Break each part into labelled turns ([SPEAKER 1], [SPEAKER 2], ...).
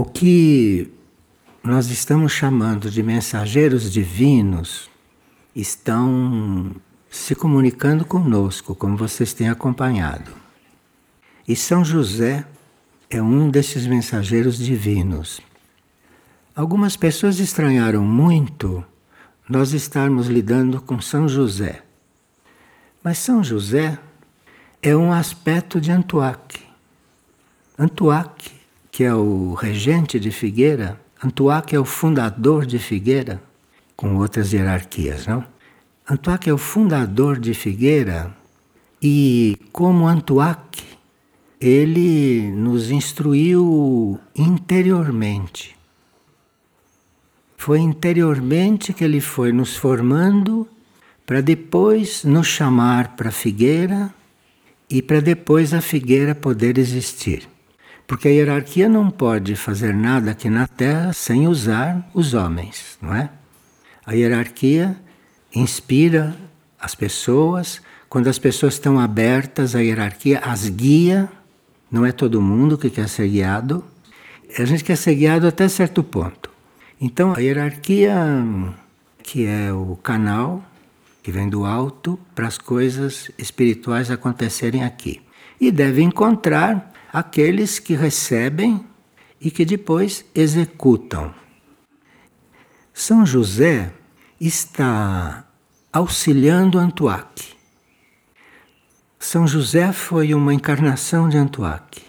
[SPEAKER 1] O que nós estamos chamando de mensageiros divinos estão se comunicando conosco, como vocês têm acompanhado. E São José é um desses mensageiros divinos. Algumas pessoas estranharam muito nós estarmos lidando com São José. Mas São José é um aspecto de Antuac. Antuac, que é o regente de Figueira, Antuac é o fundador de Figueira, com outras hierarquias, não? Antuac é o fundador de Figueira e, como Antuac, ele nos instruiu interiormente. Foi interiormente que ele foi nos formando para depois nos chamar para figueira e para depois a figueira poder existir. Porque a hierarquia não pode fazer nada aqui na Terra sem usar os homens, não é? A hierarquia inspira as pessoas, quando as pessoas estão abertas, a hierarquia as guia não é todo mundo que quer ser guiado. A gente quer ser guiado até certo ponto. Então, a hierarquia, que é o canal que vem do alto para as coisas espirituais acontecerem aqui. E deve encontrar aqueles que recebem e que depois executam. São José está auxiliando Antuac. São José foi uma encarnação de Antuac.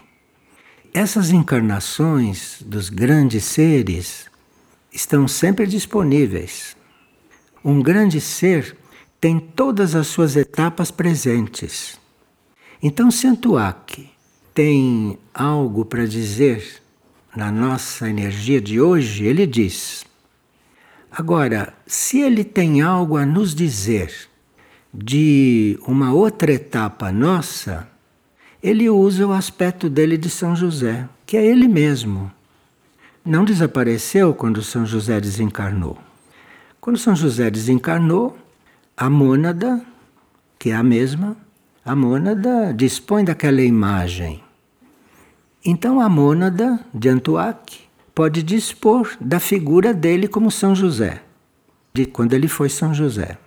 [SPEAKER 1] Essas encarnações dos grandes seres estão sempre disponíveis. Um grande ser tem todas as suas etapas presentes. Então, se Antuac tem algo para dizer na nossa energia de hoje, ele diz. Agora, se ele tem algo a nos dizer de uma outra etapa nossa, ele usa o aspecto dele de São José, que é ele mesmo. Não desapareceu quando São José desencarnou. Quando São José desencarnou, a mônada, que é a mesma, a mônada dispõe daquela imagem. Então a mônada de Antuac pode dispor da figura dele como São José, de quando ele foi São José.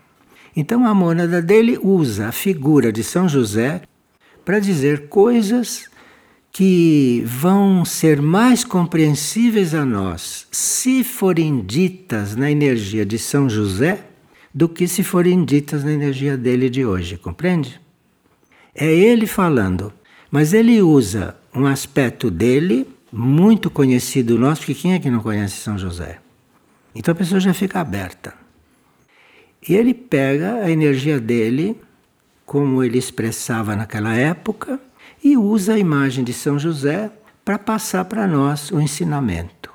[SPEAKER 1] Então a mônada dele usa a figura de São José para dizer coisas que vão ser mais compreensíveis a nós se forem ditas na energia de São José do que se forem ditas na energia dele de hoje, compreende? É ele falando, mas ele usa um aspecto dele muito conhecido nosso, porque quem é que não conhece São José? Então a pessoa já fica aberta. E ele pega a energia dele, como ele expressava naquela época, e usa a imagem de São José para passar para nós o ensinamento.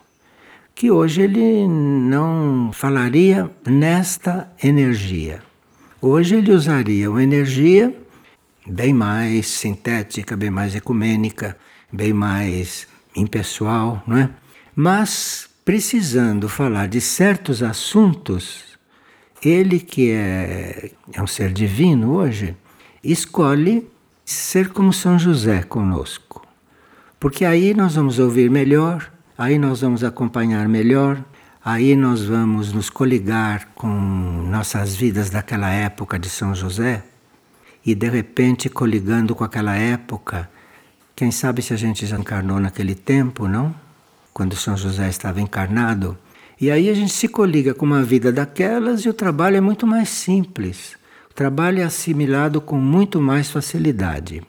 [SPEAKER 1] Que hoje ele não falaria nesta energia. Hoje ele usaria uma energia bem mais sintética, bem mais ecumênica, bem mais impessoal, não é? Mas precisando falar de certos assuntos ele que é, é um ser divino hoje, escolhe ser como São José conosco. Porque aí nós vamos ouvir melhor, aí nós vamos acompanhar melhor, aí nós vamos nos coligar com nossas vidas daquela época de São José e de repente coligando com aquela época. Quem sabe se a gente já encarnou naquele tempo, não? Quando São José estava encarnado e aí a gente se coliga com uma vida daquelas e o trabalho é muito mais simples. O trabalho é assimilado com muito mais facilidade.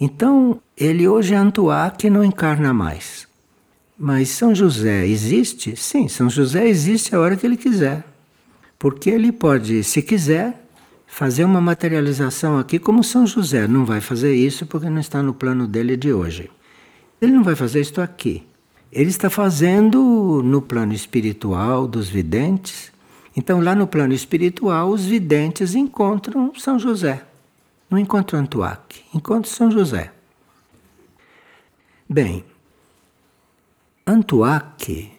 [SPEAKER 1] Então, ele hoje é Antuá que não encarna mais. Mas São José existe? Sim, São José existe a hora que ele quiser. Porque ele pode, se quiser, fazer uma materialização aqui como São José. Não vai fazer isso porque não está no plano dele de hoje. Ele não vai fazer isto aqui. Ele está fazendo no plano espiritual dos videntes. Então, lá no plano espiritual, os videntes encontram São José. Não encontram Antuac, encontram São José. Bem, Antuac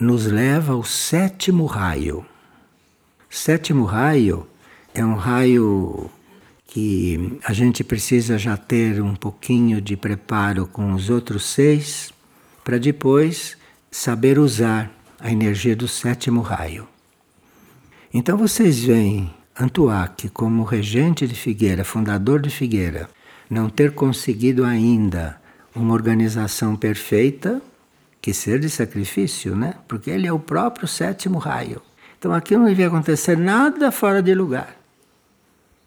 [SPEAKER 1] nos leva ao sétimo raio. Sétimo raio é um raio que a gente precisa já ter um pouquinho de preparo com os outros seis para depois saber usar a energia do sétimo raio. Então vocês veem Antuac como regente de Figueira, fundador de Figueira, não ter conseguido ainda uma organização perfeita, que ser de sacrifício, né? Porque ele é o próprio sétimo raio. Então aqui não devia acontecer nada fora de lugar.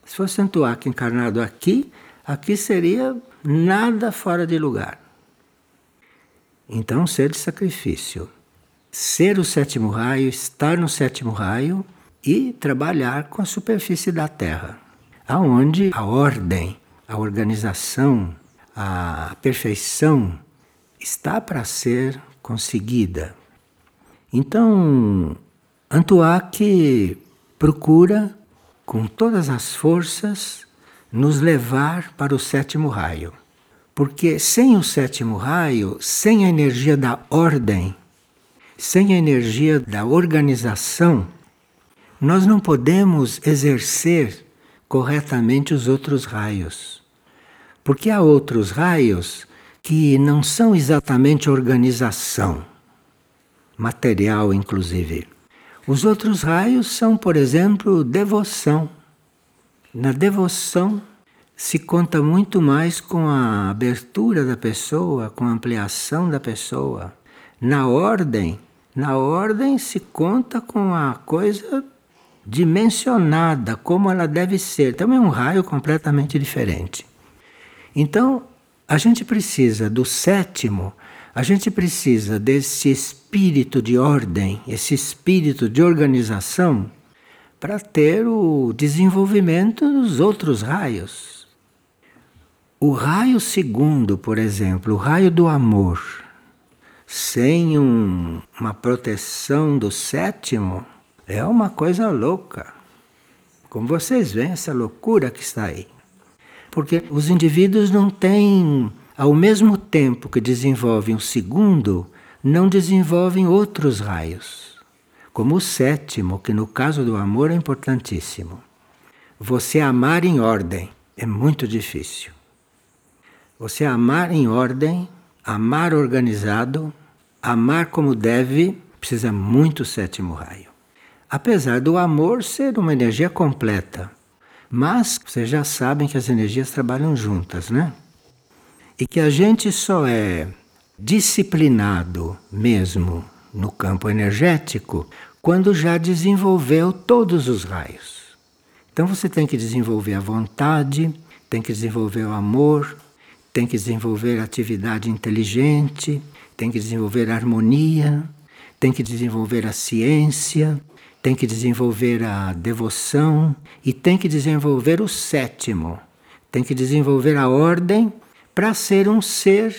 [SPEAKER 1] Se fosse Antuac encarnado aqui, aqui seria nada fora de lugar. Então, ser de sacrifício. Ser o sétimo raio, estar no sétimo raio e trabalhar com a superfície da Terra, aonde a ordem, a organização, a perfeição está para ser conseguida. Então, Antuac procura com todas as forças, nos levar para o sétimo raio. Porque sem o sétimo raio, sem a energia da ordem, sem a energia da organização, nós não podemos exercer corretamente os outros raios. Porque há outros raios que não são exatamente organização, material inclusive. Os outros raios são, por exemplo, devoção. Na devoção se conta muito mais com a abertura da pessoa, com a ampliação da pessoa. Na ordem, na ordem se conta com a coisa dimensionada, como ela deve ser. Também é um raio completamente diferente. Então, a gente precisa do sétimo a gente precisa desse espírito de ordem, esse espírito de organização, para ter o desenvolvimento dos outros raios. O raio segundo, por exemplo, o raio do amor, sem um, uma proteção do sétimo, é uma coisa louca. Como vocês veem, essa loucura que está aí. Porque os indivíduos não têm ao mesmo tempo que desenvolvem o segundo, não desenvolvem outros raios, como o sétimo, que no caso do amor é importantíssimo. Você amar em ordem é muito difícil. Você amar em ordem, amar organizado, amar como deve, precisa muito sétimo raio. Apesar do amor ser uma energia completa, mas vocês já sabem que as energias trabalham juntas, né? E que a gente só é disciplinado mesmo no campo energético quando já desenvolveu todos os raios. Então você tem que desenvolver a vontade, tem que desenvolver o amor, tem que desenvolver a atividade inteligente, tem que desenvolver a harmonia, tem que desenvolver a ciência, tem que desenvolver a devoção e tem que desenvolver o sétimo. Tem que desenvolver a ordem para ser um ser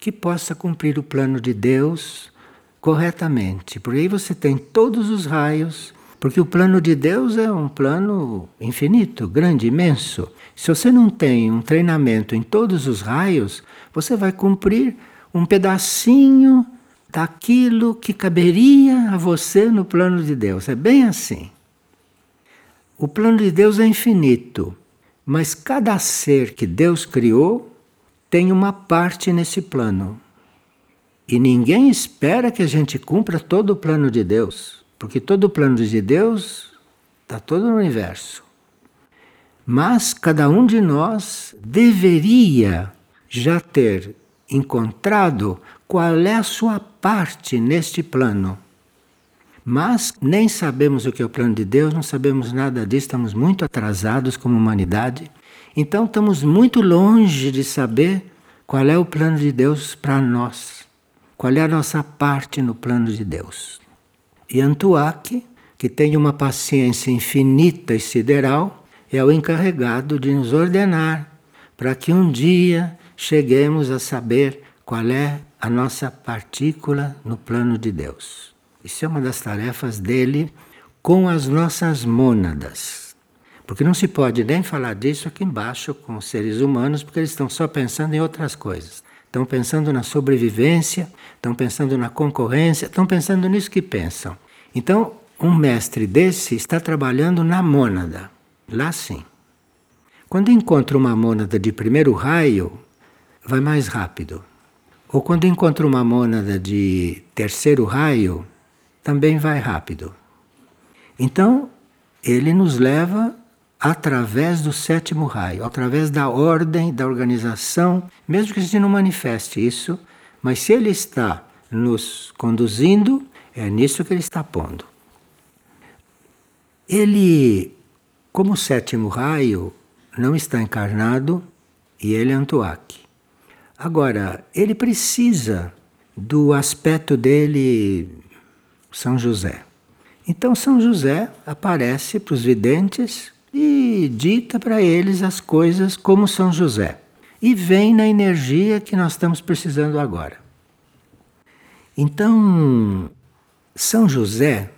[SPEAKER 1] que possa cumprir o plano de Deus corretamente. Porque aí você tem todos os raios, porque o plano de Deus é um plano infinito, grande, imenso. Se você não tem um treinamento em todos os raios, você vai cumprir um pedacinho daquilo que caberia a você no plano de Deus. É bem assim. O plano de Deus é infinito, mas cada ser que Deus criou tem uma parte nesse plano. E ninguém espera que a gente cumpra todo o plano de Deus, porque todo o plano de Deus está todo no universo. Mas cada um de nós deveria já ter encontrado qual é a sua parte neste plano. Mas nem sabemos o que é o plano de Deus, não sabemos nada disso, estamos muito atrasados como humanidade. Então estamos muito longe de saber qual é o plano de Deus para nós, qual é a nossa parte no plano de Deus. E Antuac, que tem uma paciência infinita e sideral, é o encarregado de nos ordenar para que um dia cheguemos a saber qual é a nossa partícula no plano de Deus. Isso é uma das tarefas dele com as nossas mônadas. Porque não se pode nem falar disso aqui embaixo com os seres humanos, porque eles estão só pensando em outras coisas. Estão pensando na sobrevivência, estão pensando na concorrência, estão pensando nisso que pensam. Então, um mestre desse está trabalhando na mônada, lá sim. Quando encontra uma mônada de primeiro raio, vai mais rápido. Ou quando encontra uma mônada de terceiro raio, também vai rápido. Então, ele nos leva através do sétimo raio, através da ordem, da organização, mesmo que gente não manifeste isso, mas se ele está nos conduzindo, é nisso que ele está pondo. Ele, como sétimo raio, não está encarnado e ele é Antuak. Agora, ele precisa do aspecto dele, São José. Então, São José aparece para os videntes e dita para eles as coisas como São José. E vem na energia que nós estamos precisando agora. Então, São José,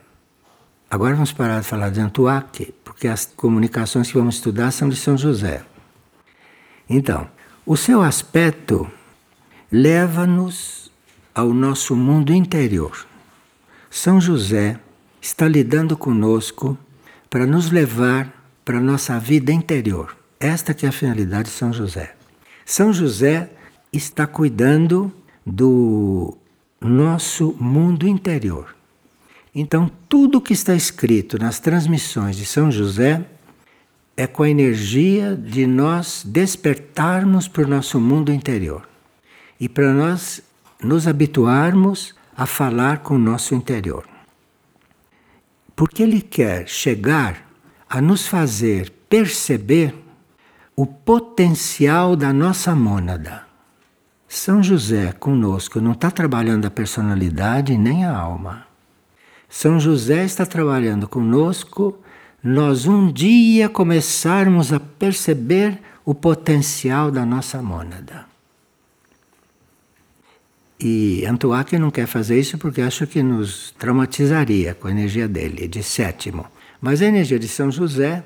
[SPEAKER 1] agora vamos parar de falar de Antuac, porque as comunicações que vamos estudar são de São José. Então, o seu aspecto leva-nos ao nosso mundo interior. São José está lidando conosco para nos levar para a nossa vida interior. Esta que é a finalidade de São José. São José está cuidando do nosso mundo interior. Então, tudo que está escrito nas transmissões de São José é com a energia de nós despertarmos para o nosso mundo interior e para nós nos habituarmos a falar com o nosso interior. Porque ele quer chegar a nos fazer perceber o potencial da nossa mônada. São José conosco não está trabalhando a personalidade nem a alma. São José está trabalhando conosco nós um dia começarmos a perceber o potencial da nossa mônada. E Antuak não quer fazer isso porque acha que nos traumatizaria com a energia dele, de sétimo. Mas a energia de São José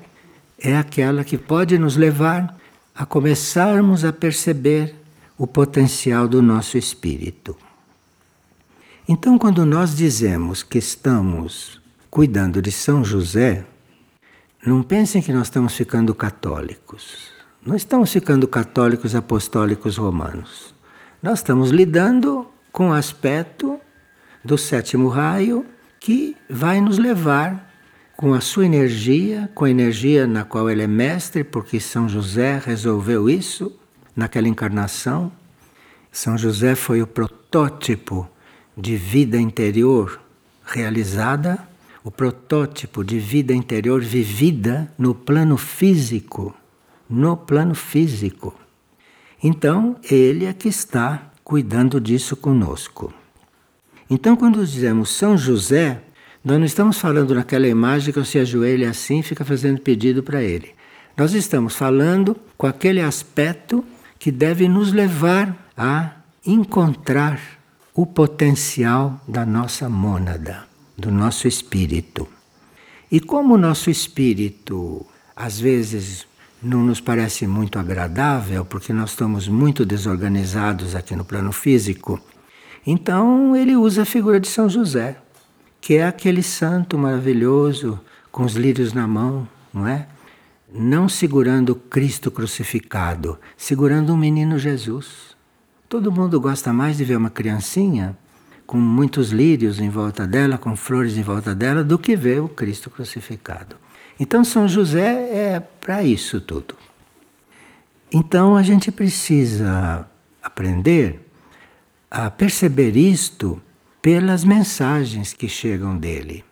[SPEAKER 1] é aquela que pode nos levar a começarmos a perceber o potencial do nosso espírito. Então, quando nós dizemos que estamos cuidando de São José, não pensem que nós estamos ficando católicos. Não estamos ficando católicos apostólicos romanos. Nós estamos lidando com o aspecto do sétimo raio que vai nos levar com a sua energia, com a energia na qual ele é mestre, porque São José resolveu isso naquela encarnação. São José foi o protótipo de vida interior realizada o protótipo de vida interior vivida no plano físico. No plano físico. Então, ele é que está cuidando disso conosco. Então, quando dizemos São José, nós não estamos falando naquela imagem que você ajoelha assim e fica fazendo pedido para ele. Nós estamos falando com aquele aspecto que deve nos levar a encontrar o potencial da nossa mônada do nosso espírito. E como o nosso espírito às vezes não nos parece muito agradável, porque nós estamos muito desorganizados aqui no plano físico, então ele usa a figura de São José, que é aquele santo maravilhoso com os lírios na mão, não é? Não segurando Cristo crucificado, segurando o menino Jesus. Todo mundo gosta mais de ver uma criancinha com muitos lírios em volta dela, com flores em volta dela, do que ver o Cristo crucificado. Então, São José é para isso tudo. Então, a gente precisa aprender a perceber isto pelas mensagens que chegam dele.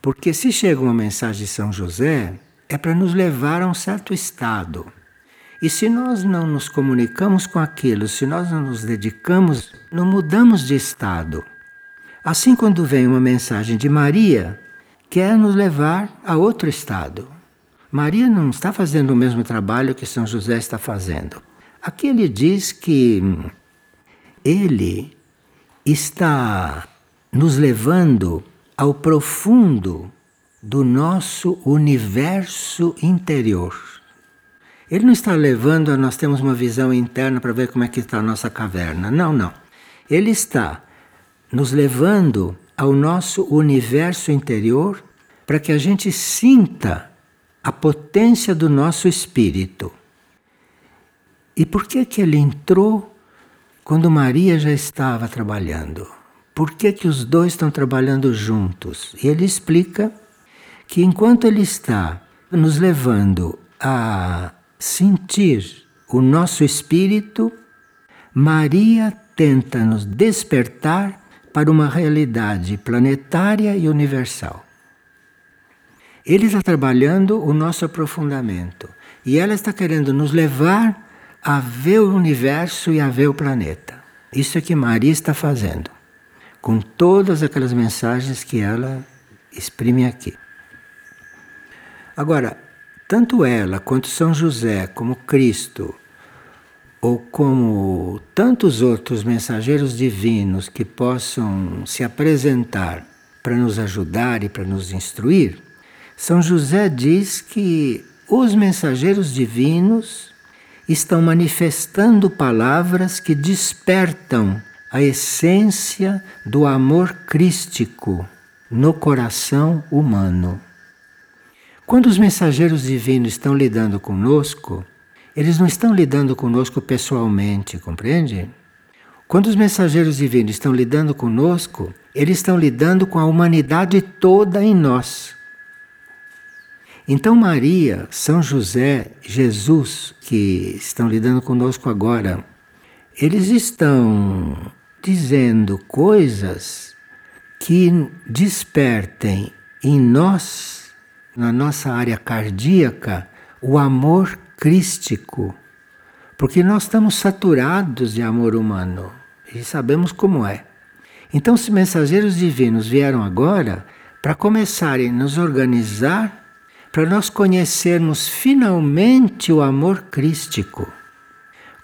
[SPEAKER 1] Porque se chega uma mensagem de São José, é para nos levar a um certo estado. E se nós não nos comunicamos com aquilo, se nós não nos dedicamos, não mudamos de estado. Assim, quando vem uma mensagem de Maria, quer nos levar a outro estado. Maria não está fazendo o mesmo trabalho que São José está fazendo. Aqui ele diz que ele está nos levando ao profundo do nosso universo interior. Ele não está levando a nós temos uma visão interna para ver como é que está a nossa caverna. Não, não. Ele está nos levando ao nosso universo interior para que a gente sinta a potência do nosso espírito. E por que que ele entrou quando Maria já estava trabalhando. Por que, que os dois estão trabalhando juntos? E ele explica que enquanto ele está nos levando a sentir o nosso espírito, Maria tenta nos despertar para uma realidade planetária e universal. Ele está trabalhando o nosso aprofundamento e ela está querendo nos levar a ver o universo e a ver o planeta. Isso é que Maria está fazendo, com todas aquelas mensagens que ela exprime aqui. Agora, tanto ela quanto São José, como Cristo, ou como tantos outros mensageiros divinos que possam se apresentar para nos ajudar e para nos instruir, São José diz que os mensageiros divinos estão manifestando palavras que despertam a essência do amor crístico no coração humano. Quando os mensageiros divinos estão lidando conosco, eles não estão lidando conosco pessoalmente, compreende? Quando os mensageiros divinos estão lidando conosco, eles estão lidando com a humanidade toda em nós. Então, Maria, São José, Jesus, que estão lidando conosco agora, eles estão dizendo coisas que despertem em nós, na nossa área cardíaca, o amor crístico. Porque nós estamos saturados de amor humano e sabemos como é. Então, os mensageiros divinos vieram agora para começarem a nos organizar para nós conhecermos finalmente o amor crístico.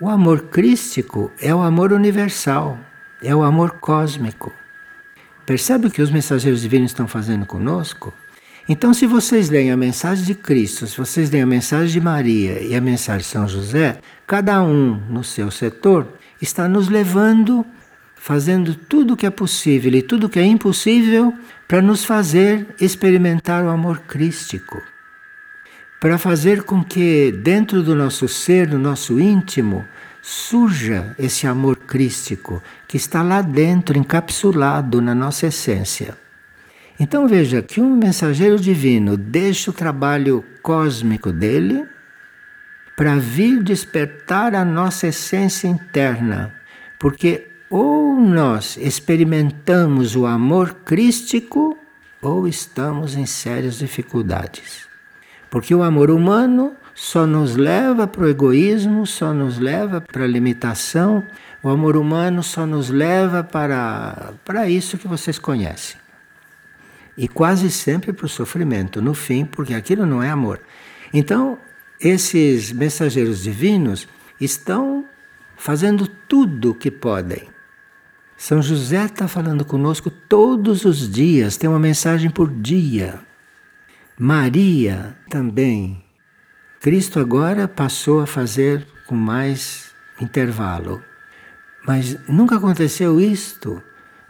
[SPEAKER 1] O amor crístico é o amor universal, é o amor cósmico. Percebe o que os mensageiros divinos estão fazendo conosco? Então, se vocês leem a mensagem de Cristo, se vocês leem a mensagem de Maria e a mensagem de São José, cada um no seu setor está nos levando, fazendo tudo o que é possível e tudo o que é impossível para nos fazer experimentar o amor crístico para fazer com que dentro do nosso ser, no nosso íntimo, surja esse amor crístico que está lá dentro, encapsulado na nossa essência. Então veja que um mensageiro divino deixa o trabalho cósmico dele para vir despertar a nossa essência interna, porque ou nós experimentamos o amor crístico ou estamos em sérias dificuldades. Porque o amor humano só nos leva para o egoísmo, só nos leva para a limitação, o amor humano só nos leva para, para isso que vocês conhecem. E quase sempre para o sofrimento, no fim, porque aquilo não é amor. Então, esses mensageiros divinos estão fazendo tudo o que podem. São José está falando conosco todos os dias, tem uma mensagem por dia. Maria também. Cristo agora passou a fazer com mais intervalo. Mas nunca aconteceu isto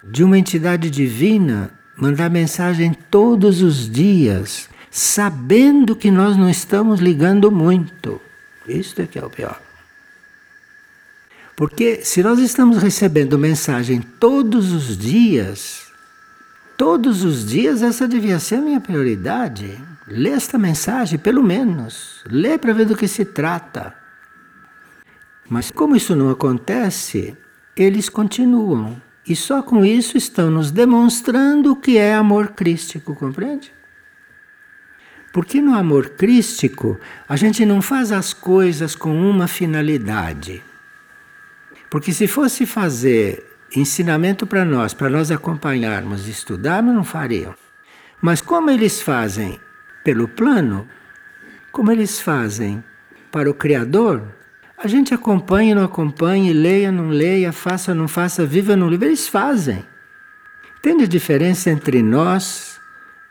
[SPEAKER 1] de uma entidade divina mandar mensagem todos os dias, sabendo que nós não estamos ligando muito. Isto é que é o pior. Porque se nós estamos recebendo mensagem todos os dias, Todos os dias essa devia ser a minha prioridade. Lê esta mensagem, pelo menos. Lê para ver do que se trata. Mas como isso não acontece, eles continuam. E só com isso estão nos demonstrando o que é amor crístico, compreende? Porque no amor crístico, a gente não faz as coisas com uma finalidade. Porque se fosse fazer ensinamento para nós, para nós acompanharmos e estudarmos, não fariam. Mas como eles fazem pelo plano, como eles fazem para o Criador, a gente acompanha, não acompanha, leia, não leia, faça, não faça, viva, não viva, eles fazem. Entende a diferença entre nós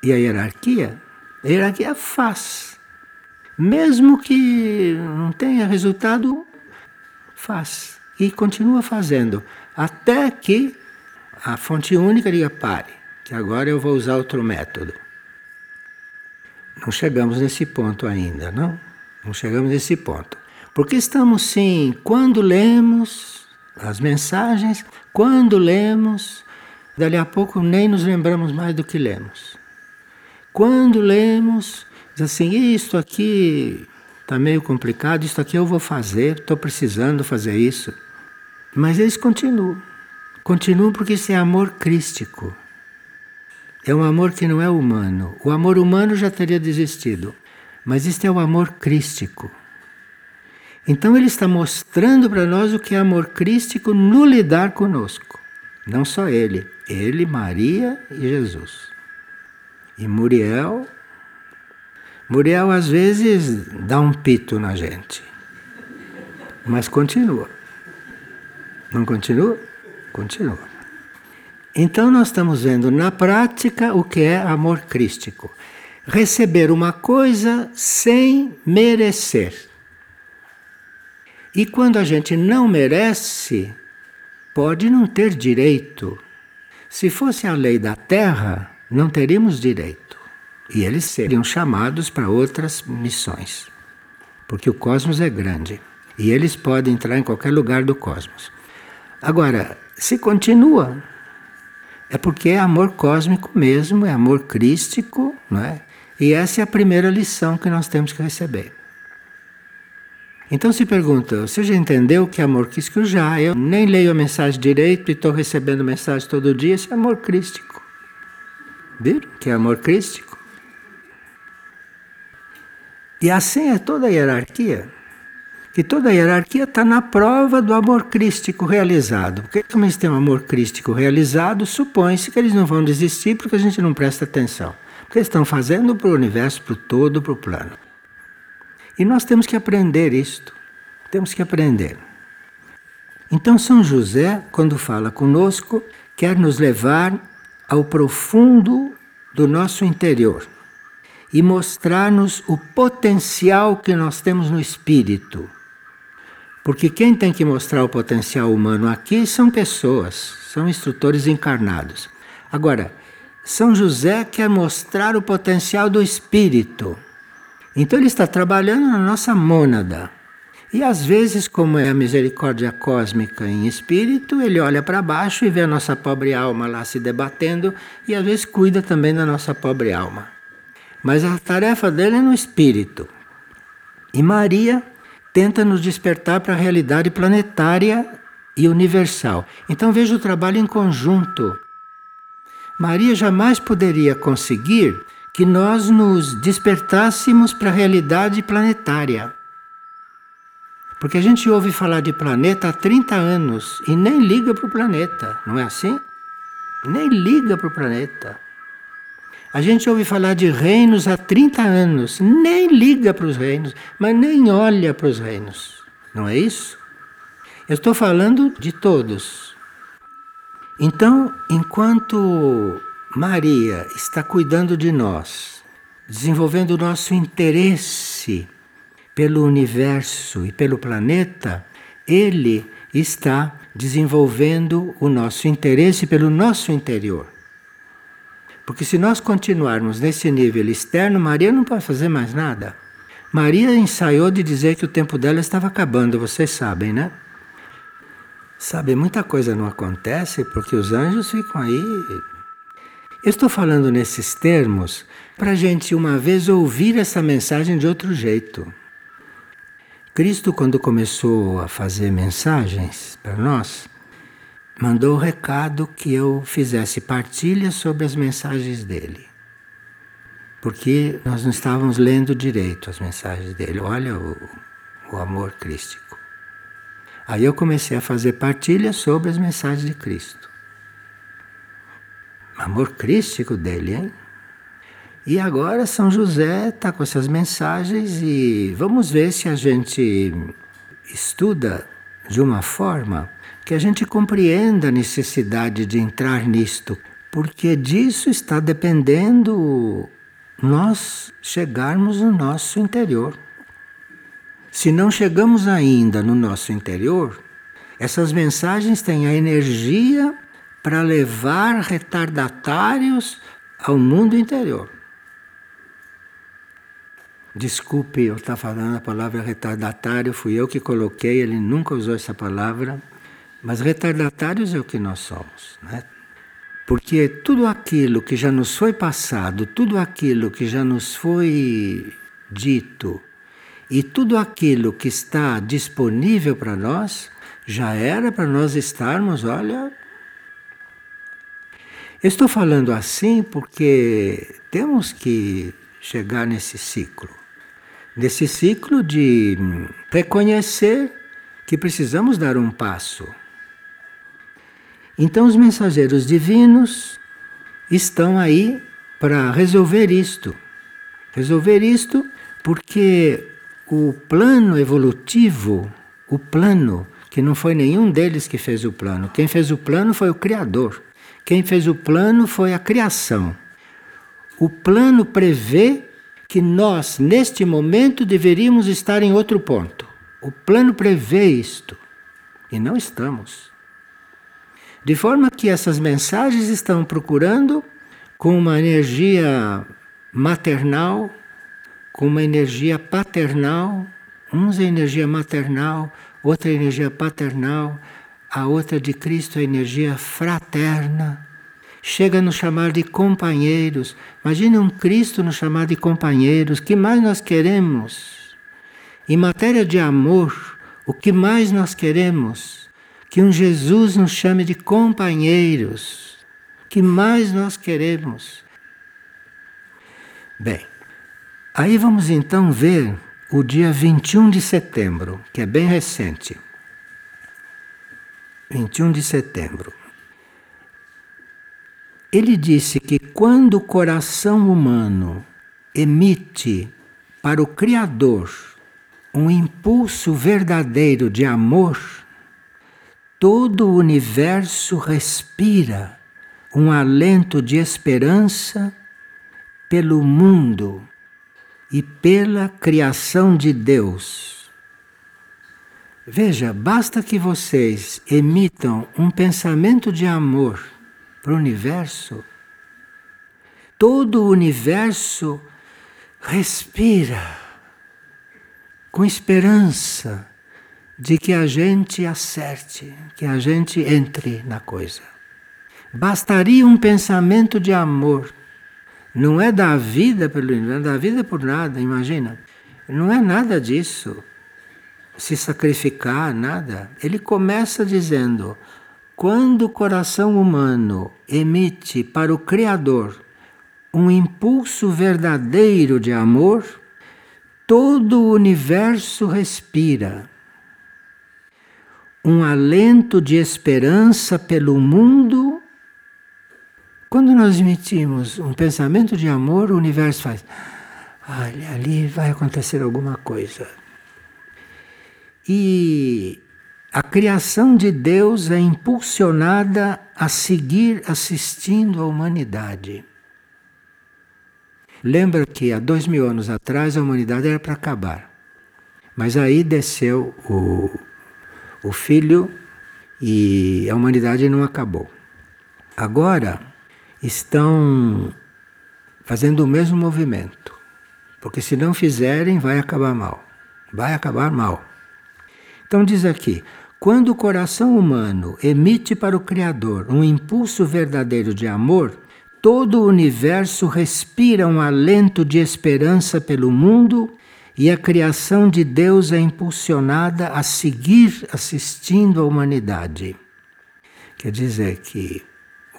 [SPEAKER 1] e a hierarquia? A hierarquia faz. Mesmo que não tenha resultado, faz. E continua fazendo até que a fonte única diga pare, que agora eu vou usar outro método. Não chegamos nesse ponto ainda, não? Não chegamos nesse ponto. Porque estamos sim, quando lemos as mensagens, quando lemos, dali a pouco nem nos lembramos mais do que lemos. Quando lemos, diz assim, isto aqui está meio complicado, isto aqui eu vou fazer, estou precisando fazer isso. Mas eles continuam. Continuam porque isso é amor crístico. É um amor que não é humano. O amor humano já teria desistido. Mas este é o amor crístico. Então ele está mostrando para nós o que é amor crístico no lidar conosco. Não só ele, ele, Maria e Jesus. E Muriel, Muriel às vezes dá um pito na gente. Mas continua. Não continua? Continua. Então nós estamos vendo na prática o que é amor crístico. Receber uma coisa sem merecer. E quando a gente não merece, pode não ter direito. Se fosse a lei da terra, não teríamos direito. E eles seriam chamados para outras missões. Porque o cosmos é grande. E eles podem entrar em qualquer lugar do cosmos. Agora, se continua, é porque é amor cósmico mesmo, é amor crístico, não é? E essa é a primeira lição que nós temos que receber. Então se pergunta, você já entendeu o que é amor crístico? Já, eu nem leio a mensagem direito e estou recebendo mensagem todo dia, isso é amor crístico. Viram que é amor crístico? E assim é toda a hierarquia. Que toda a hierarquia está na prova do amor crístico realizado. Porque como eles têm um amor crístico realizado, supõe-se que eles não vão desistir porque a gente não presta atenção. Porque eles estão fazendo para o universo, para o todo, para o plano. E nós temos que aprender isto. Temos que aprender. Então, São José, quando fala conosco, quer nos levar ao profundo do nosso interior e mostrar-nos o potencial que nós temos no espírito. Porque quem tem que mostrar o potencial humano aqui são pessoas, são instrutores encarnados. Agora, São José quer mostrar o potencial do espírito. Então ele está trabalhando na nossa mônada. E às vezes, como é a misericórdia cósmica em espírito, ele olha para baixo e vê a nossa pobre alma lá se debatendo e às vezes cuida também da nossa pobre alma. Mas a tarefa dele é no espírito. E Maria tenta nos despertar para a realidade planetária e universal. Então veja o trabalho em conjunto. Maria jamais poderia conseguir que nós nos despertássemos para a realidade planetária. Porque a gente ouve falar de planeta há 30 anos e nem liga para o planeta, não é assim? Nem liga para o planeta. A gente ouve falar de reinos há 30 anos, nem liga para os reinos, mas nem olha para os reinos. Não é isso? Eu estou falando de todos. Então, enquanto Maria está cuidando de nós, desenvolvendo o nosso interesse pelo universo e pelo planeta, Ele está desenvolvendo o nosso interesse pelo nosso interior. Porque se nós continuarmos nesse nível externo, Maria não pode fazer mais nada. Maria ensaiou de dizer que o tempo dela estava acabando, vocês sabem, né? Sabe, muita coisa não acontece porque os anjos ficam aí eu estou falando nesses termos para a gente uma vez ouvir essa mensagem de outro jeito. Cristo, quando começou a fazer mensagens para nós, mandou o recado que eu fizesse partilha sobre as mensagens dele. Porque nós não estávamos lendo direito as mensagens dele. Olha o, o amor crístico. Aí eu comecei a fazer partilha sobre as mensagens de Cristo amor crístico dele, hein? E agora São José está com essas mensagens e vamos ver se a gente estuda de uma forma que a gente compreenda a necessidade de entrar nisto, porque disso está dependendo nós chegarmos no nosso interior. Se não chegamos ainda no nosso interior, essas mensagens têm a energia para levar retardatários ao mundo interior. Desculpe eu estar falando a palavra retardatário, fui eu que coloquei, ele nunca usou essa palavra, Mas retardatários é o que nós somos, né? Porque tudo aquilo que já nos foi passado, tudo aquilo que já nos foi dito e tudo aquilo que está disponível para nós, já era para nós estarmos, olha. Estou falando assim porque temos que chegar nesse ciclo nesse ciclo de reconhecer que precisamos dar um passo então os mensageiros divinos estão aí para resolver isto. Resolver isto porque o plano evolutivo, o plano, que não foi nenhum deles que fez o plano, quem fez o plano foi o Criador. Quem fez o plano foi a criação. O plano prevê que nós, neste momento, deveríamos estar em outro ponto. O plano prevê isto. E não estamos. De forma que essas mensagens estão procurando com uma energia maternal, com uma energia paternal, uns a energia maternal, outra a energia paternal, a outra de Cristo a energia fraterna. Chega a nos chamar de companheiros. Imagine um Cristo nos chamar de companheiros. O que mais nós queremos? Em matéria de amor, o que mais nós queremos? Que um Jesus nos chame de companheiros. que mais nós queremos? Bem, aí vamos então ver o dia 21 de setembro, que é bem recente. 21 de setembro. Ele disse que quando o coração humano emite para o Criador um impulso verdadeiro de amor, todo o universo respira um alento de esperança pelo mundo e pela criação de Deus. Veja, basta que vocês emitam um pensamento de amor para o universo, todo o universo respira com esperança de que a gente acerte, que a gente entre na coisa. Bastaria um pensamento de amor. Não é da vida pelo não é da vida por nada, imagina. Não é nada disso. Se sacrificar, nada. Ele começa dizendo: quando o coração humano emite para o Criador um impulso verdadeiro de amor, todo o universo respira um alento de esperança pelo mundo. Quando nós emitimos um pensamento de amor, o universo faz. Olha, ali vai acontecer alguma coisa. E a criação de Deus é impulsionada a seguir assistindo a humanidade. Lembra que há dois mil anos atrás a humanidade era para acabar. Mas aí desceu o o filho e a humanidade não acabou. Agora estão fazendo o mesmo movimento, porque se não fizerem, vai acabar mal. Vai acabar mal. Então diz aqui: quando o coração humano emite para o Criador um impulso verdadeiro de amor, todo o universo respira um alento de esperança pelo mundo e a criação de Deus é impulsionada a seguir assistindo a humanidade. Quer dizer que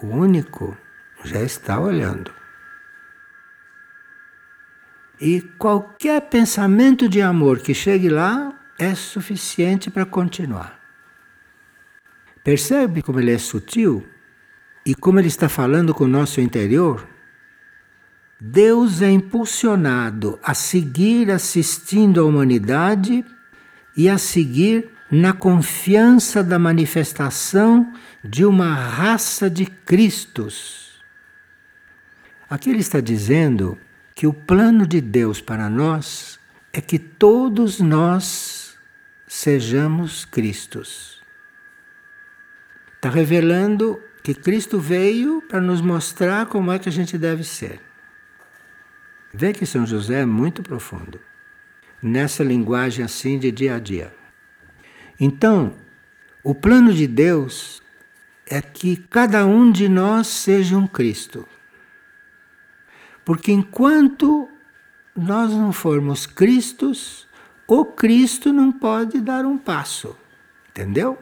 [SPEAKER 1] o único já está olhando. E qualquer pensamento de amor que chegue lá é suficiente para continuar. Percebe como ele é sutil e como ele está falando com o nosso interior? Deus é impulsionado a seguir assistindo a humanidade e a seguir na confiança da manifestação de uma raça de Cristos. Aqui ele está dizendo que o plano de Deus para nós é que todos nós sejamos Cristos. Está revelando que Cristo veio para nos mostrar como é que a gente deve ser. Vê que São José é muito profundo nessa linguagem assim de dia a dia. Então, O plano de Deus é que cada um de nós seja um Cristo. Porque enquanto nós não formos Cristos, o Cristo não pode dar um passo. Entendeu?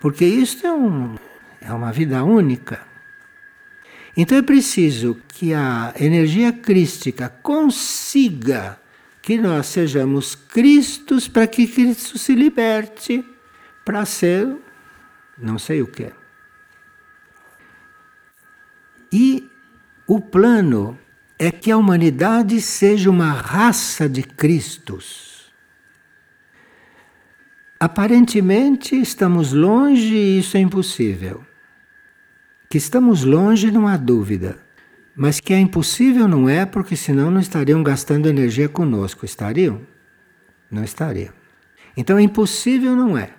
[SPEAKER 1] Porque isso é, um, é uma vida única. Então é preciso que a energia crística consiga que nós sejamos Cristos para que Cristo se liberte para ser não sei o que. E o plano é que a humanidade seja uma raça de Cristos. Aparentemente estamos longe e isso é impossível. Que estamos longe não há dúvida. Mas que é impossível não é, porque senão não estariam gastando energia conosco. Estariam? Não estariam. Então impossível não é.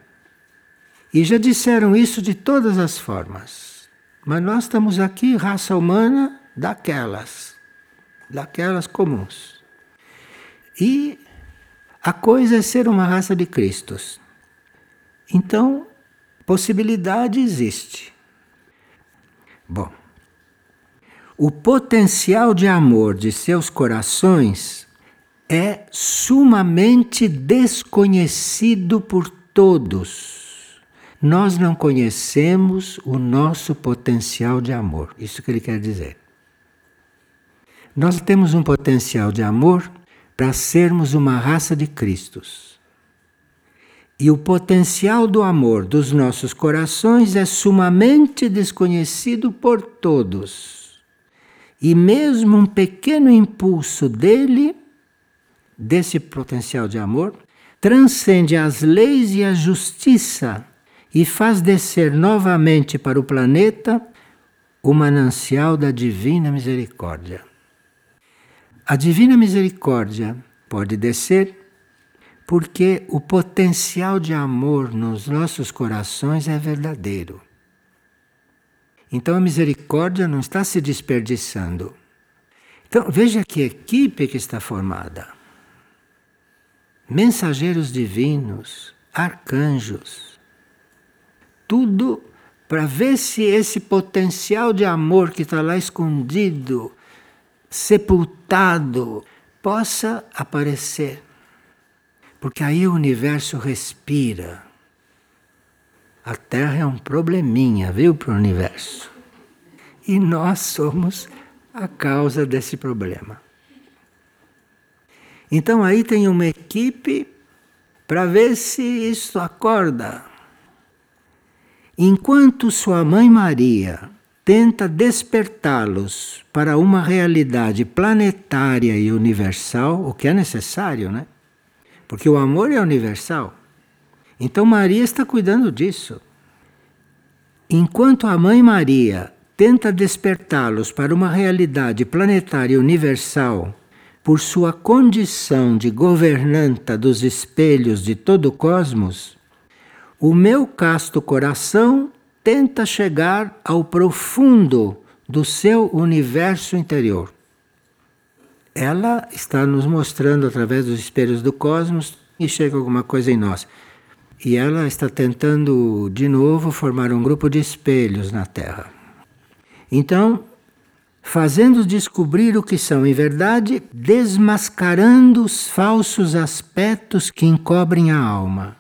[SPEAKER 1] E já disseram isso de todas as formas. Mas nós estamos aqui, raça humana, daquelas, daquelas comuns. E a coisa é ser uma raça de Cristos. Então, possibilidade existe. Bom, o potencial de amor de seus corações é sumamente desconhecido por todos nós não conhecemos o nosso potencial de amor. Isso que ele quer dizer. Nós temos um potencial de amor para sermos uma raça de Cristos. E o potencial do amor dos nossos corações é sumamente desconhecido por todos. E mesmo um pequeno impulso dele, desse potencial de amor, transcende as leis e a justiça e faz descer novamente para o planeta o manancial da divina misericórdia. A divina misericórdia pode descer porque o potencial de amor nos nossos corações é verdadeiro. Então a misericórdia não está se desperdiçando. Então veja que equipe que está formada: mensageiros divinos, arcanjos, tudo para ver se esse potencial de amor que está lá escondido, sepultado, possa aparecer. Porque aí o universo respira. A Terra é um probleminha, viu, para o universo. E nós somos a causa desse problema. Então aí tem uma equipe para ver se isso acorda. Enquanto sua mãe Maria tenta despertá-los para uma realidade planetária e universal, o que é necessário, né? Porque o amor é universal. Então Maria está cuidando disso. Enquanto a mãe Maria tenta despertá-los para uma realidade planetária universal, por sua condição de governanta dos espelhos de todo o cosmos, o meu casto coração tenta chegar ao profundo do seu universo interior. Ela está nos mostrando através dos espelhos do cosmos e chega alguma coisa em nós. E ela está tentando de novo formar um grupo de espelhos na Terra. Então, fazendo descobrir o que são em verdade, desmascarando os falsos aspectos que encobrem a alma.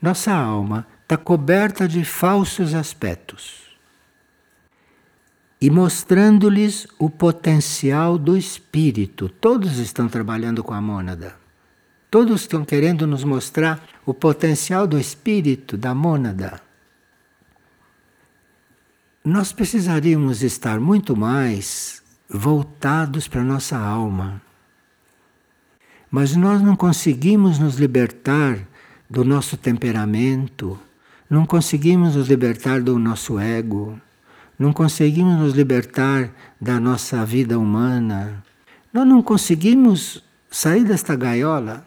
[SPEAKER 1] Nossa alma está coberta de falsos aspectos e mostrando-lhes o potencial do espírito. Todos estão trabalhando com a mônada. Todos estão querendo nos mostrar o potencial do espírito, da mônada. Nós precisaríamos estar muito mais voltados para a nossa alma. Mas nós não conseguimos nos libertar do nosso temperamento, não conseguimos nos libertar do nosso ego, não conseguimos nos libertar da nossa vida humana, nós não conseguimos sair desta gaiola.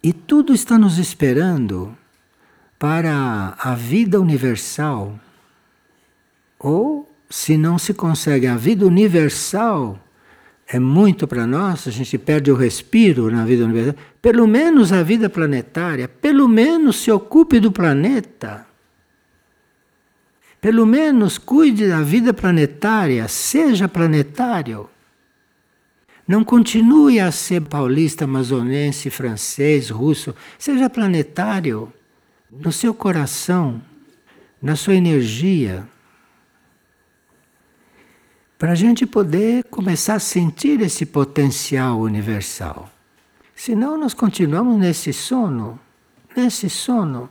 [SPEAKER 1] E tudo está nos esperando para a vida universal. Ou, se não se consegue a vida universal, é muito para nós, a gente perde o respiro na vida universal. Pelo menos a vida planetária, pelo menos se ocupe do planeta. Pelo menos cuide da vida planetária, seja planetário. Não continue a ser paulista, amazonense, francês, russo. Seja planetário no seu coração, na sua energia. Para a gente poder começar a sentir esse potencial universal. Senão nós continuamos nesse sono, nesse sono.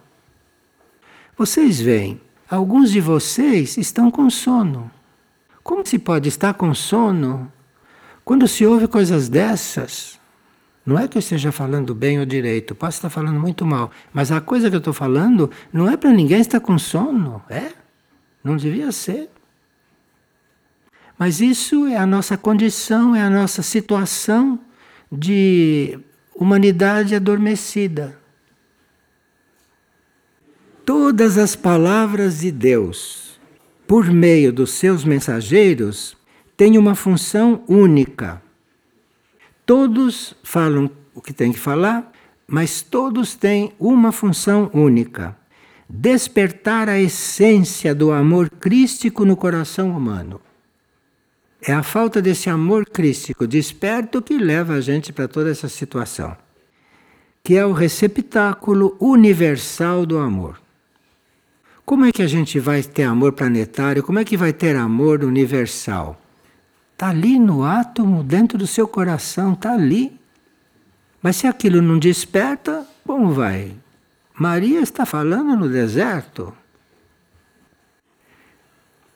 [SPEAKER 1] Vocês veem, alguns de vocês estão com sono. Como se pode estar com sono quando se ouve coisas dessas, não é que eu esteja falando bem ou direito, posso estar falando muito mal, mas a coisa que eu estou falando não é para ninguém estar com sono, é? Não devia ser. Mas isso é a nossa condição, é a nossa situação de humanidade adormecida. Todas as palavras de Deus, por meio dos seus mensageiros, tem uma função única. Todos falam o que tem que falar, mas todos têm uma função única: despertar a essência do amor crístico no coração humano. É a falta desse amor crístico desperto que leva a gente para toda essa situação, que é o receptáculo universal do amor. Como é que a gente vai ter amor planetário? Como é que vai ter amor universal? Está ali no átomo, dentro do seu coração, está ali. Mas se aquilo não desperta, como vai? Maria está falando no deserto.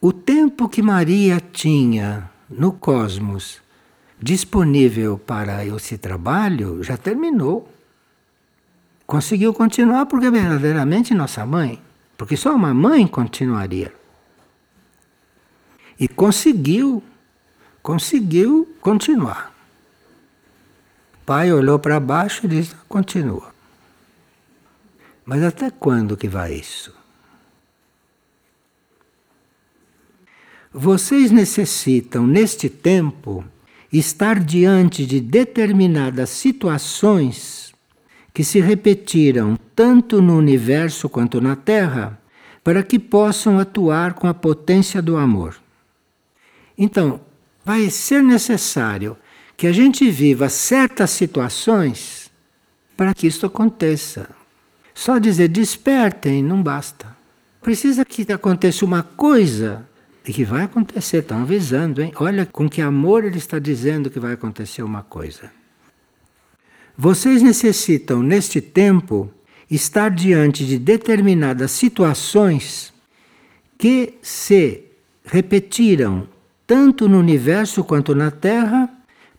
[SPEAKER 1] O tempo que Maria tinha no cosmos disponível para esse trabalho já terminou. Conseguiu continuar porque é verdadeiramente nossa mãe. Porque só uma mãe continuaria. E conseguiu conseguiu continuar. O pai olhou para baixo e disse: continua. Mas até quando que vai isso? Vocês necessitam, neste tempo, estar diante de determinadas situações que se repetiram tanto no universo quanto na Terra, para que possam atuar com a potência do amor. Então, vai ser necessário que a gente viva certas situações para que isso aconteça. Só dizer despertem não basta. Precisa que aconteça uma coisa e que vai acontecer, estão avisando, hein? Olha com que amor ele está dizendo que vai acontecer uma coisa. Vocês necessitam, neste tempo, estar diante de determinadas situações que se repetiram tanto no universo quanto na Terra,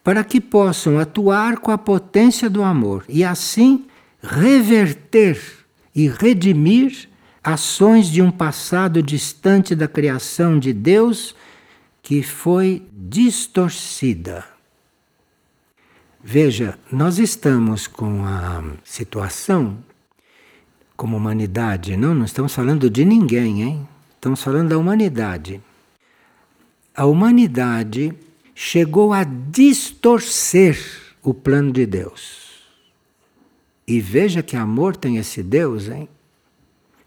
[SPEAKER 1] para que possam atuar com a potência do amor e assim reverter e redimir ações de um passado distante da criação de Deus que foi distorcida. Veja, nós estamos com a situação como humanidade, não, não estamos falando de ninguém, hein? Estamos falando da humanidade a humanidade chegou a distorcer o plano de Deus. E veja que amor tem esse Deus, hein?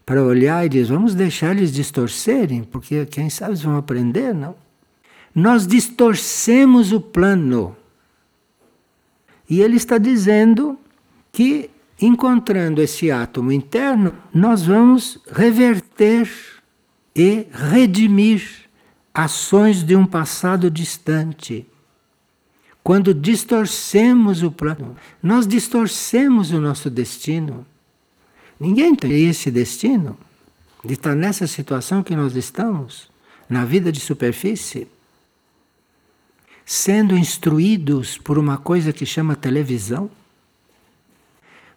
[SPEAKER 1] Para olhar e dizer, vamos deixar eles distorcerem, porque quem sabe eles vão aprender, não? Nós distorcemos o plano. E ele está dizendo que, encontrando esse átomo interno, nós vamos reverter e redimir ações de um passado distante. Quando distorcemos o plano, nós distorcemos o nosso destino. Ninguém tem esse destino de estar nessa situação que nós estamos, na vida de superfície, sendo instruídos por uma coisa que chama televisão.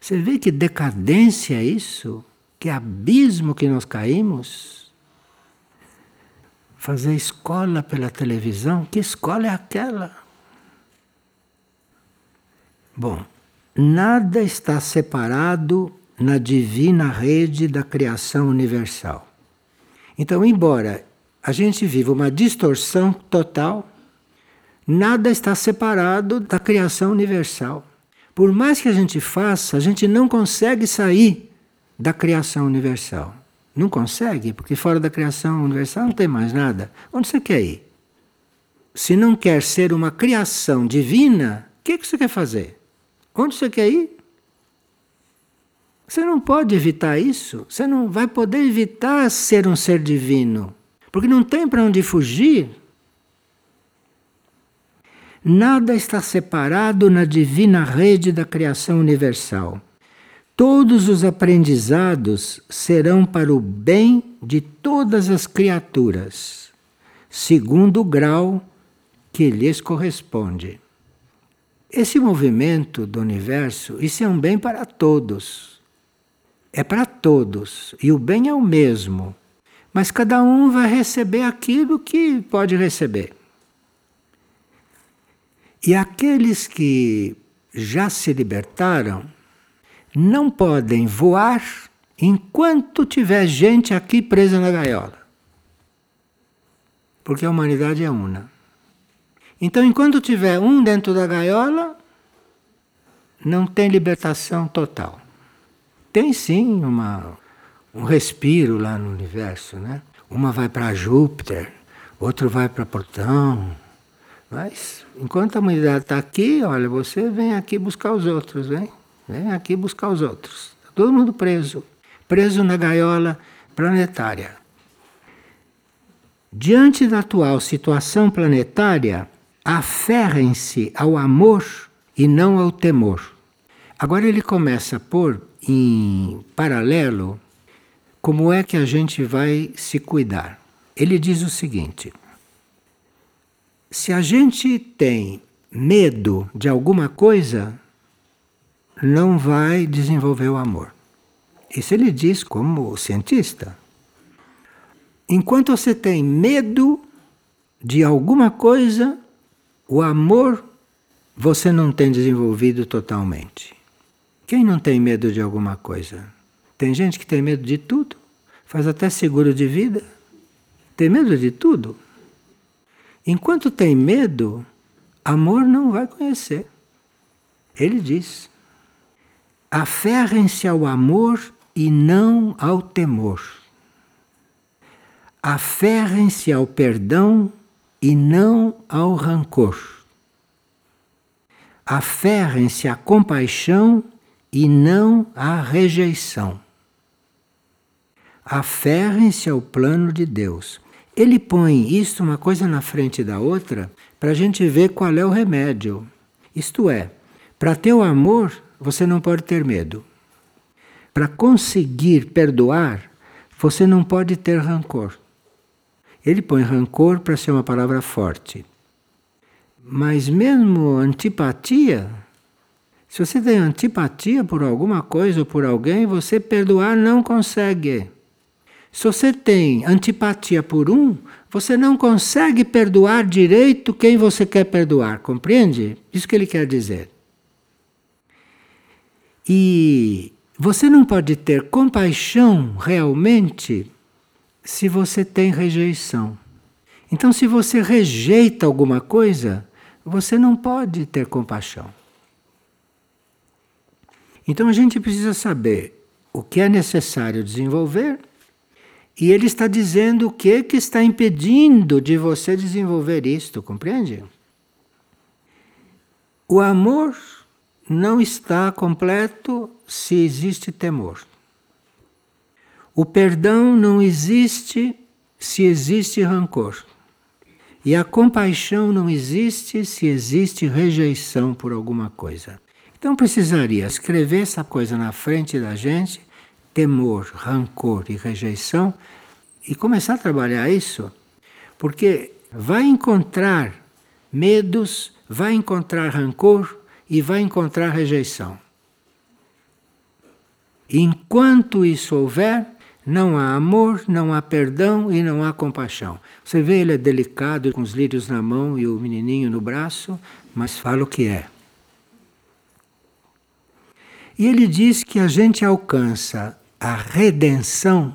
[SPEAKER 1] Você vê que decadência é isso? Que abismo que nós caímos? fazer escola pela televisão? Que escola é aquela? Bom, nada está separado na divina rede da criação universal. Então, embora a gente viva uma distorção total, Nada está separado da criação universal. Por mais que a gente faça, a gente não consegue sair da criação universal. Não consegue, porque fora da criação universal não tem mais nada. Onde você quer ir? Se não quer ser uma criação divina, o que, que você quer fazer? Onde você quer ir? Você não pode evitar isso. Você não vai poder evitar ser um ser divino. Porque não tem para onde fugir. Nada está separado na divina rede da criação universal. Todos os aprendizados serão para o bem de todas as criaturas, segundo o grau que lhes corresponde. Esse movimento do universo, isso é um bem para todos. É para todos. E o bem é o mesmo. Mas cada um vai receber aquilo que pode receber. E aqueles que já se libertaram não podem voar enquanto tiver gente aqui presa na gaiola. Porque a humanidade é una. Então, enquanto tiver um dentro da gaiola, não tem libertação total. Tem sim uma, um respiro lá no universo, né? Uma vai para Júpiter, outro vai para Plutão. Mas enquanto a humanidade está aqui, olha, você vem aqui buscar os outros, vem? Vem aqui buscar os outros. Tá todo mundo preso. Preso na gaiola planetária. Diante da atual situação planetária, aferrem-se ao amor e não ao temor. Agora ele começa a pôr em paralelo como é que a gente vai se cuidar. Ele diz o seguinte: se a gente tem medo de alguma coisa, não vai desenvolver o amor. Isso ele diz como cientista. Enquanto você tem medo de alguma coisa, o amor você não tem desenvolvido totalmente. Quem não tem medo de alguma coisa? Tem gente que tem medo de tudo, faz até seguro de vida. Tem medo de tudo. Enquanto tem medo, amor não vai conhecer. Ele diz: aferrem-se ao amor e não ao temor. Aferrem-se ao perdão e não ao rancor. Aferrem-se à compaixão e não à rejeição. Aferrem-se ao plano de Deus. Ele põe isto uma coisa na frente da outra para a gente ver qual é o remédio. Isto é, para ter o amor, você não pode ter medo. Para conseguir perdoar, você não pode ter rancor. Ele põe rancor para ser uma palavra forte. Mas mesmo antipatia, se você tem antipatia por alguma coisa ou por alguém, você perdoar não consegue. Se você tem antipatia por um, você não consegue perdoar direito quem você quer perdoar, compreende? Isso que ele quer dizer. E você não pode ter compaixão realmente se você tem rejeição. Então, se você rejeita alguma coisa, você não pode ter compaixão. Então, a gente precisa saber o que é necessário desenvolver e ele está dizendo o que, que está impedindo de você desenvolver isto, compreende? O amor não está completo se existe temor. O perdão não existe se existe rancor. E a compaixão não existe se existe rejeição por alguma coisa. Então precisaria escrever essa coisa na frente da gente, temor, rancor e rejeição, e começar a trabalhar isso, porque vai encontrar medos, vai encontrar rancor e vai encontrar rejeição. Enquanto isso houver, não há amor, não há perdão e não há compaixão. Você vê, ele é delicado, com os lírios na mão e o menininho no braço, mas fala o que é. E ele diz que a gente alcança a redenção,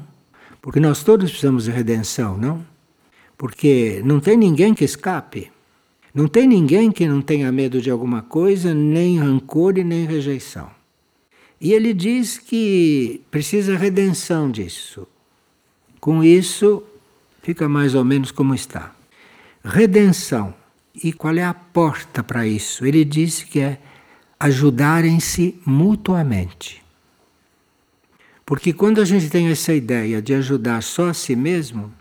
[SPEAKER 1] porque nós todos precisamos de redenção, não? Porque não tem ninguém que escape. Não tem ninguém que não tenha medo de alguma coisa, nem rancor e nem rejeição. E ele diz que precisa redenção disso. Com isso, fica mais ou menos como está. Redenção. E qual é a porta para isso? Ele disse que é ajudarem-se mutuamente. Porque quando a gente tem essa ideia de ajudar só a si mesmo,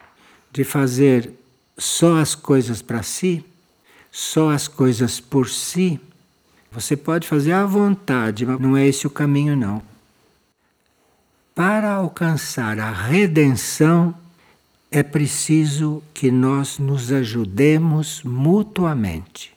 [SPEAKER 1] de fazer só as coisas para si, só as coisas por si, você pode fazer à vontade, mas não é esse o caminho, não. Para alcançar a redenção, é preciso que nós nos ajudemos mutuamente.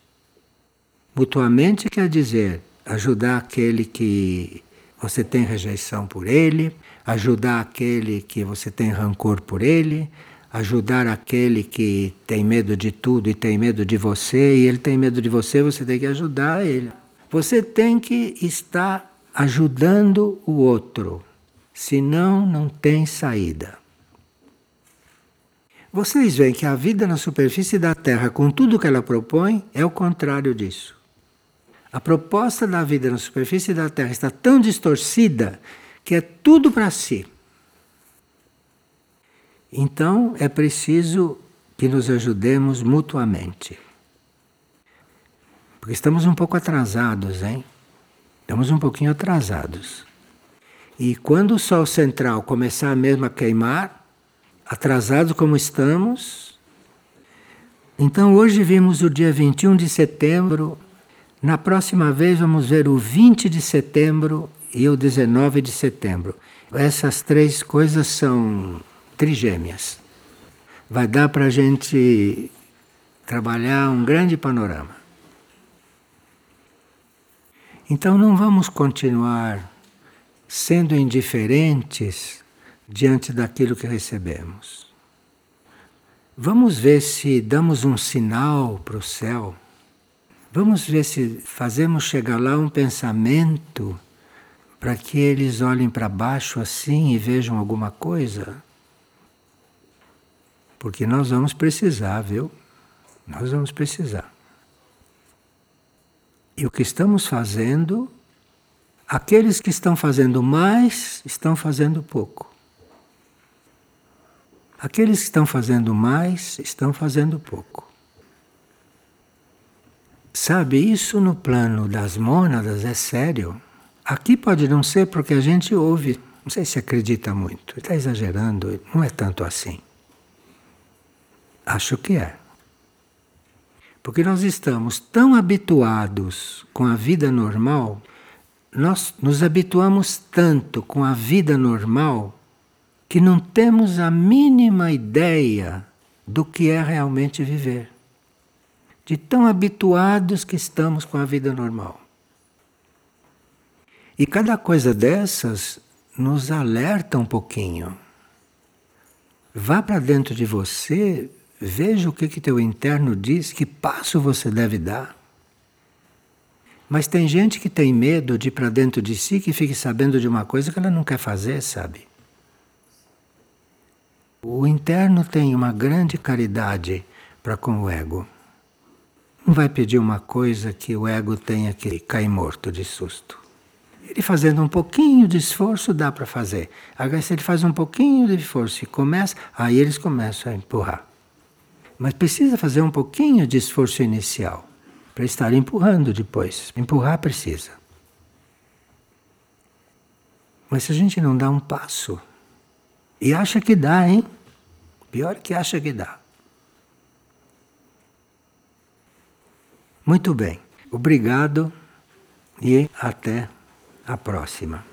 [SPEAKER 1] Mutuamente quer dizer ajudar aquele que você tem rejeição por ele, ajudar aquele que você tem rancor por ele, ajudar aquele que tem medo de tudo e tem medo de você, e ele tem medo de você, você tem que ajudar ele. Você tem que estar ajudando o outro, senão não tem saída. Vocês veem que a vida na superfície da Terra, com tudo que ela propõe, é o contrário disso. A proposta da vida na superfície da Terra está tão distorcida que é tudo para si. Então é preciso que nos ajudemos mutuamente. Porque estamos um pouco atrasados, hein? Estamos um pouquinho atrasados. E quando o Sol central começar mesmo a queimar, atrasados como estamos, então hoje vimos o dia 21 de setembro, na próxima vez vamos ver o 20 de setembro e o 19 de setembro. Essas três coisas são trigêmeas. Vai dar para a gente trabalhar um grande panorama. Então não vamos continuar sendo indiferentes diante daquilo que recebemos. Vamos ver se damos um sinal para o céu. Vamos ver se fazemos chegar lá um pensamento para que eles olhem para baixo assim e vejam alguma coisa. Porque nós vamos precisar, viu? Nós vamos precisar. E o que estamos fazendo, aqueles que estão fazendo mais, estão fazendo pouco. Aqueles que estão fazendo mais, estão fazendo pouco. Sabe, isso no plano das mônadas é sério. Aqui pode não ser porque a gente ouve, não sei se acredita muito, está exagerando, não é tanto assim. Acho que é. Porque nós estamos tão habituados com a vida normal, nós nos habituamos tanto com a vida normal que não temos a mínima ideia do que é realmente viver. De tão habituados que estamos com a vida normal. E cada coisa dessas nos alerta um pouquinho. Vá para dentro de você Veja o que, que teu interno diz, que passo você deve dar. Mas tem gente que tem medo de ir para dentro de si que fique sabendo de uma coisa que ela não quer fazer, sabe? O interno tem uma grande caridade para com o ego. Não vai pedir uma coisa que o ego tenha que cair morto de susto. Ele fazendo um pouquinho de esforço dá para fazer. Agora, se ele faz um pouquinho de esforço e começa, aí eles começam a empurrar. Mas precisa fazer um pouquinho de esforço inicial para estar empurrando depois. Empurrar precisa. Mas se a gente não dá um passo e acha que dá, hein? Pior que acha que dá. Muito bem. Obrigado e até a próxima.